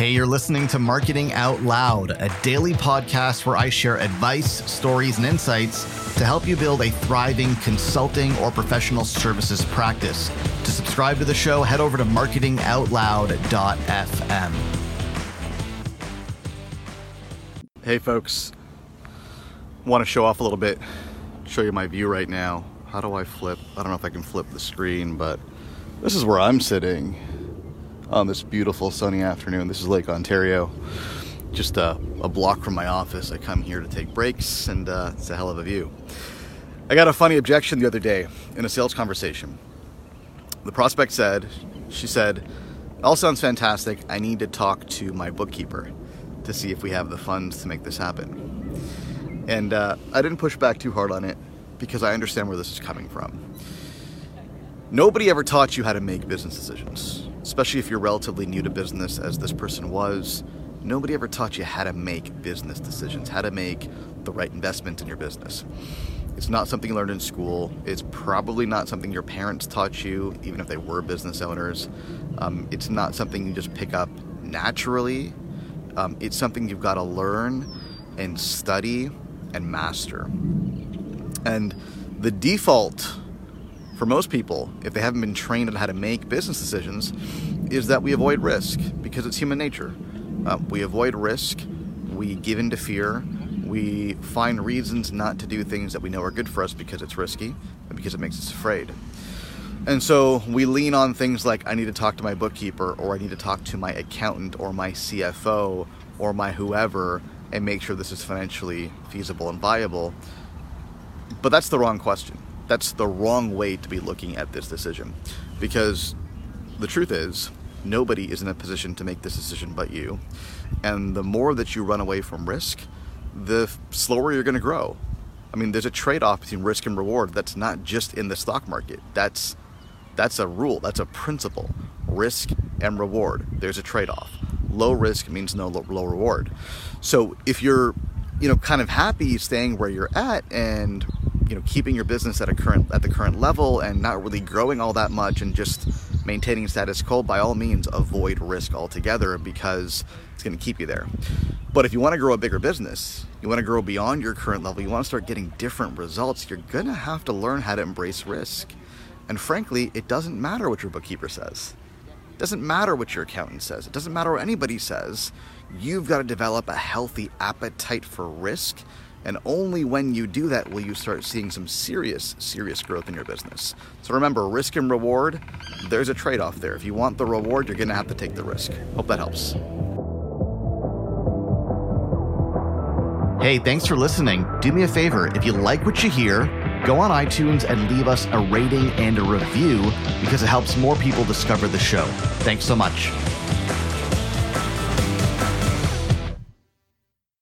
Hey, you're listening to Marketing Out Loud, a daily podcast where I share advice, stories, and insights to help you build a thriving consulting or professional services practice. To subscribe to the show, head over to marketingoutloud.fm. Hey, folks. Want to show off a little bit, show you my view right now. How do I flip? I don't know if I can flip the screen, but this is where I'm sitting on this beautiful sunny afternoon. This is Lake Ontario, just a, a block from my office. I come here to take breaks, and uh, it's a hell of a view. I got a funny objection the other day in a sales conversation. The prospect said, she said, all sounds fantastic. I need to talk to my bookkeeper to see if we have the funds to make this happen. And uh, I didn't push back too hard on it because I understand where this is coming from. Nobody ever taught you how to make business decisions especially if you're relatively new to business, as this person was, nobody ever taught you how to make business decisions, how to make the right investment in your business. It's not something you learned in school. It's probably not something your parents taught you, even if they were business owners. Um, it's not something you just pick up naturally. Um, it's something you've got to learn and study and master. And the default for most people, if they haven't been trained on how to make business decisions, is that we avoid risk because it's human nature. Uh, we avoid risk, we give in to fear, we find reasons not to do things that we know are good for us because it's risky and because it makes us afraid. And so we lean on things like I need to talk to my bookkeeper or I need to talk to my accountant or my CFO or my whoever and make sure this is financially feasible and viable. But that's the wrong question that's the wrong way to be looking at this decision. Because the truth is nobody is in a position to make this decision but you. And the more that you run away from risk the slower you're going to grow. I mean there's a trade-off between risk and reward that's not just in the stock market. That's that's a rule that's a principle. Risk and reward there's a trade-off. Low risk means no low reward. So if you're you know kind of happy staying where you're at and you know keeping your business at a current at the current level and not really growing all that much and just maintaining status quo by all means avoid risk altogether because it's going to keep you there. But if you want to grow a bigger business you want to grow beyond your current level you want to start getting different results you're going to have to learn how to embrace risk. And frankly it doesn't matter what your bookkeeper says. It doesn't matter what your accountant says. It doesn't matter what anybody says. You've got to develop a healthy appetite for risk and only when you do that will you start seeing some serious, serious growth in your business. So remember, risk and reward, there's a trade off there. If you want the reward, you're going to have to take the risk. Hope that helps. Hey, thanks for listening. Do me a favor if you like what you hear, go on iTunes and leave us a rating and a review because it helps more people discover the show. Thanks so much.